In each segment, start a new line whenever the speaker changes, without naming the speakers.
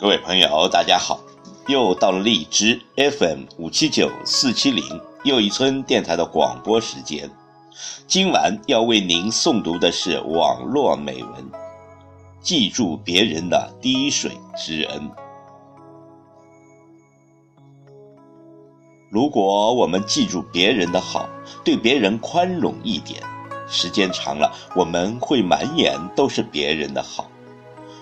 各位朋友，大家好！又到了荔枝 FM 五七九四七零又一村电台的广播时间。今晚要为您诵读的是网络美文：记住别人的滴水之恩。如果我们记住别人的好，对别人宽容一点，时间长了，我们会满眼都是别人的好。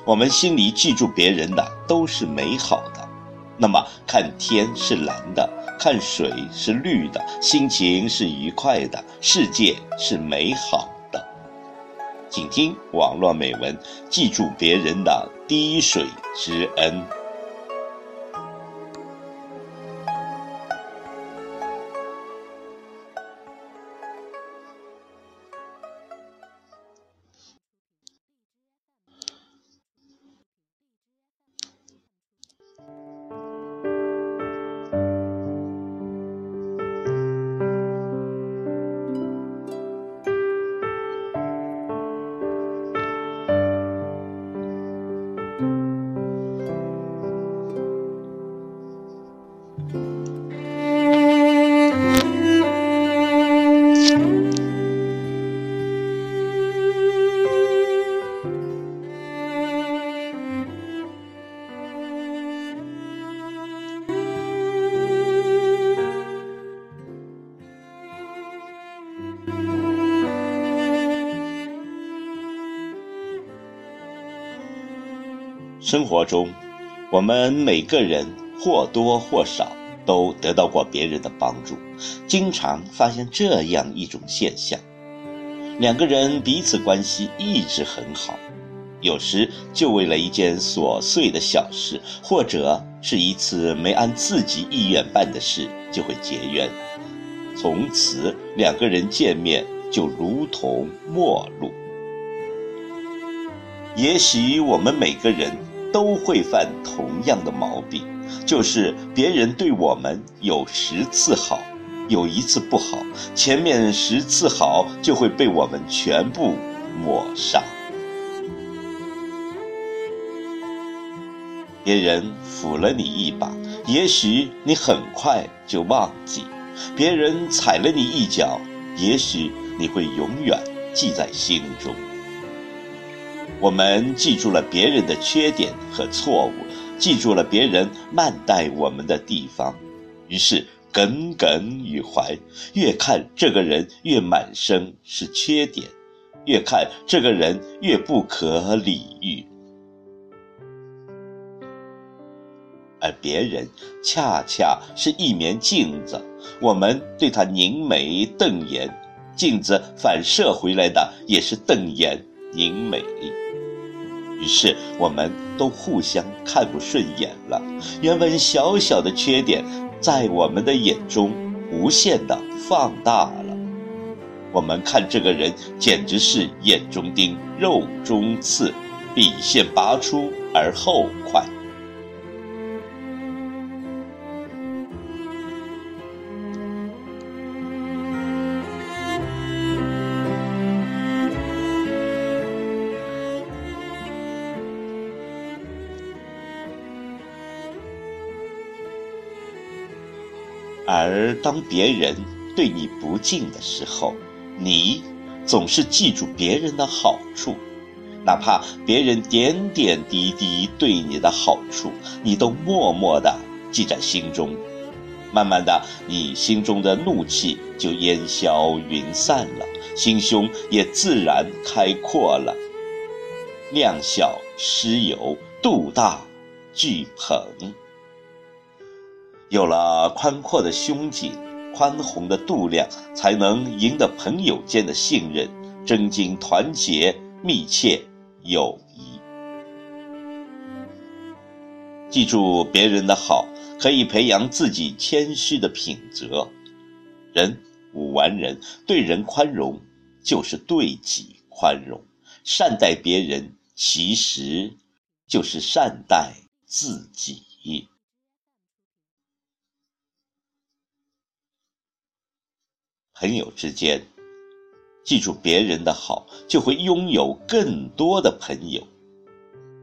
我们心里记住别人的都是美好的，那么看天是蓝的，看水是绿的，心情是愉快的，世界是美好的。请听网络美文，记住别人的滴水之恩。生活中，我们每个人或多或少都得到过别人的帮助。经常发现这样一种现象：两个人彼此关系一直很好，有时就为了一件琐碎的小事，或者是一次没按自己意愿办的事，就会结怨。从此，两个人见面就如同陌路。也许我们每个人。都会犯同样的毛病，就是别人对我们有十次好，有一次不好，前面十次好就会被我们全部抹杀。别人扶了你一把，也许你很快就忘记；别人踩了你一脚，也许你会永远记在心中。我们记住了别人的缺点和错误，记住了别人慢待我们的地方，于是耿耿于怀。越看这个人越满身是缺点，越看这个人越不可理喻。而别人恰恰是一面镜子，我们对他凝眉瞪眼，镜子反射回来的也是瞪眼凝眉。是，我们都互相看不顺眼了。原本小小的缺点，在我们的眼中无限的放大了。我们看这个人，简直是眼中钉、肉中刺，笔线拔出而后快。而当别人对你不敬的时候，你总是记住别人的好处，哪怕别人点点滴滴对你的好处，你都默默的记在心中。慢慢的，你心中的怒气就烟消云散了，心胸也自然开阔了。量小失有，度大聚朋。有了宽阔的胸襟，宽宏的度量，才能赢得朋友间的信任，增进团结密切友谊。记住别人的好，可以培养自己谦虚的品德。人无完人，对人宽容就是对己宽容。善待别人，其实就是善待自己。朋友之间，记住别人的好，就会拥有更多的朋友；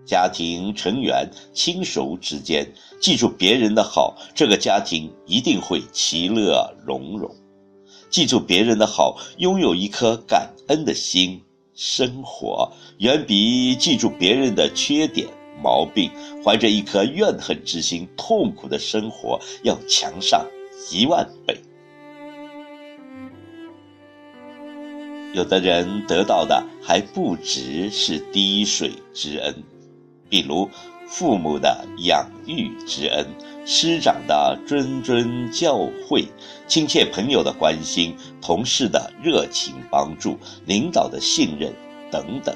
家庭成员、亲属之间，记住别人的好，这个家庭一定会其乐融融。记住别人的好，拥有一颗感恩的心，生活远比记住别人的缺点、毛病，怀着一颗怨恨之心痛苦的生活要强上一万倍。有的人得到的还不只是滴水之恩，比如父母的养育之恩、师长的谆谆教诲、亲切朋友的关心、同事的热情帮助、领导的信任等等，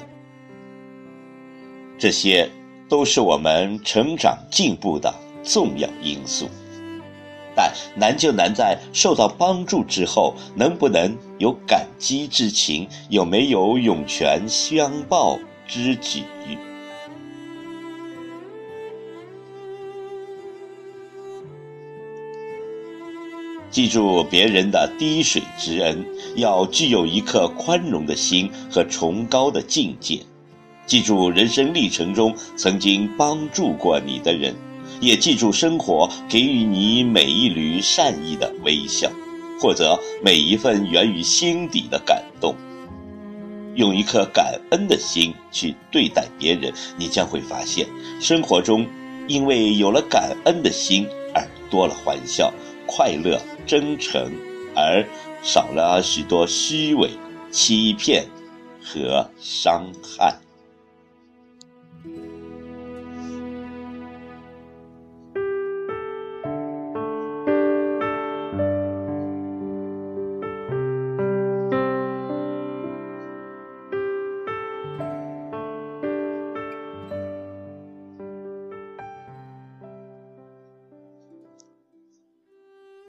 这些都是我们成长进步的重要因素。但难就难在受到帮助之后，能不能有感激之情，有没有涌泉相报之举？记住别人的滴水之恩，要具有一颗宽容的心和崇高的境界。记住人生历程中曾经帮助过你的人。也记住，生活给予你每一缕善意的微笑，或者每一份源于心底的感动。用一颗感恩的心去对待别人，你将会发现，生活中因为有了感恩的心而多了欢笑、快乐、真诚，而少了许多虚伪、欺骗和伤害。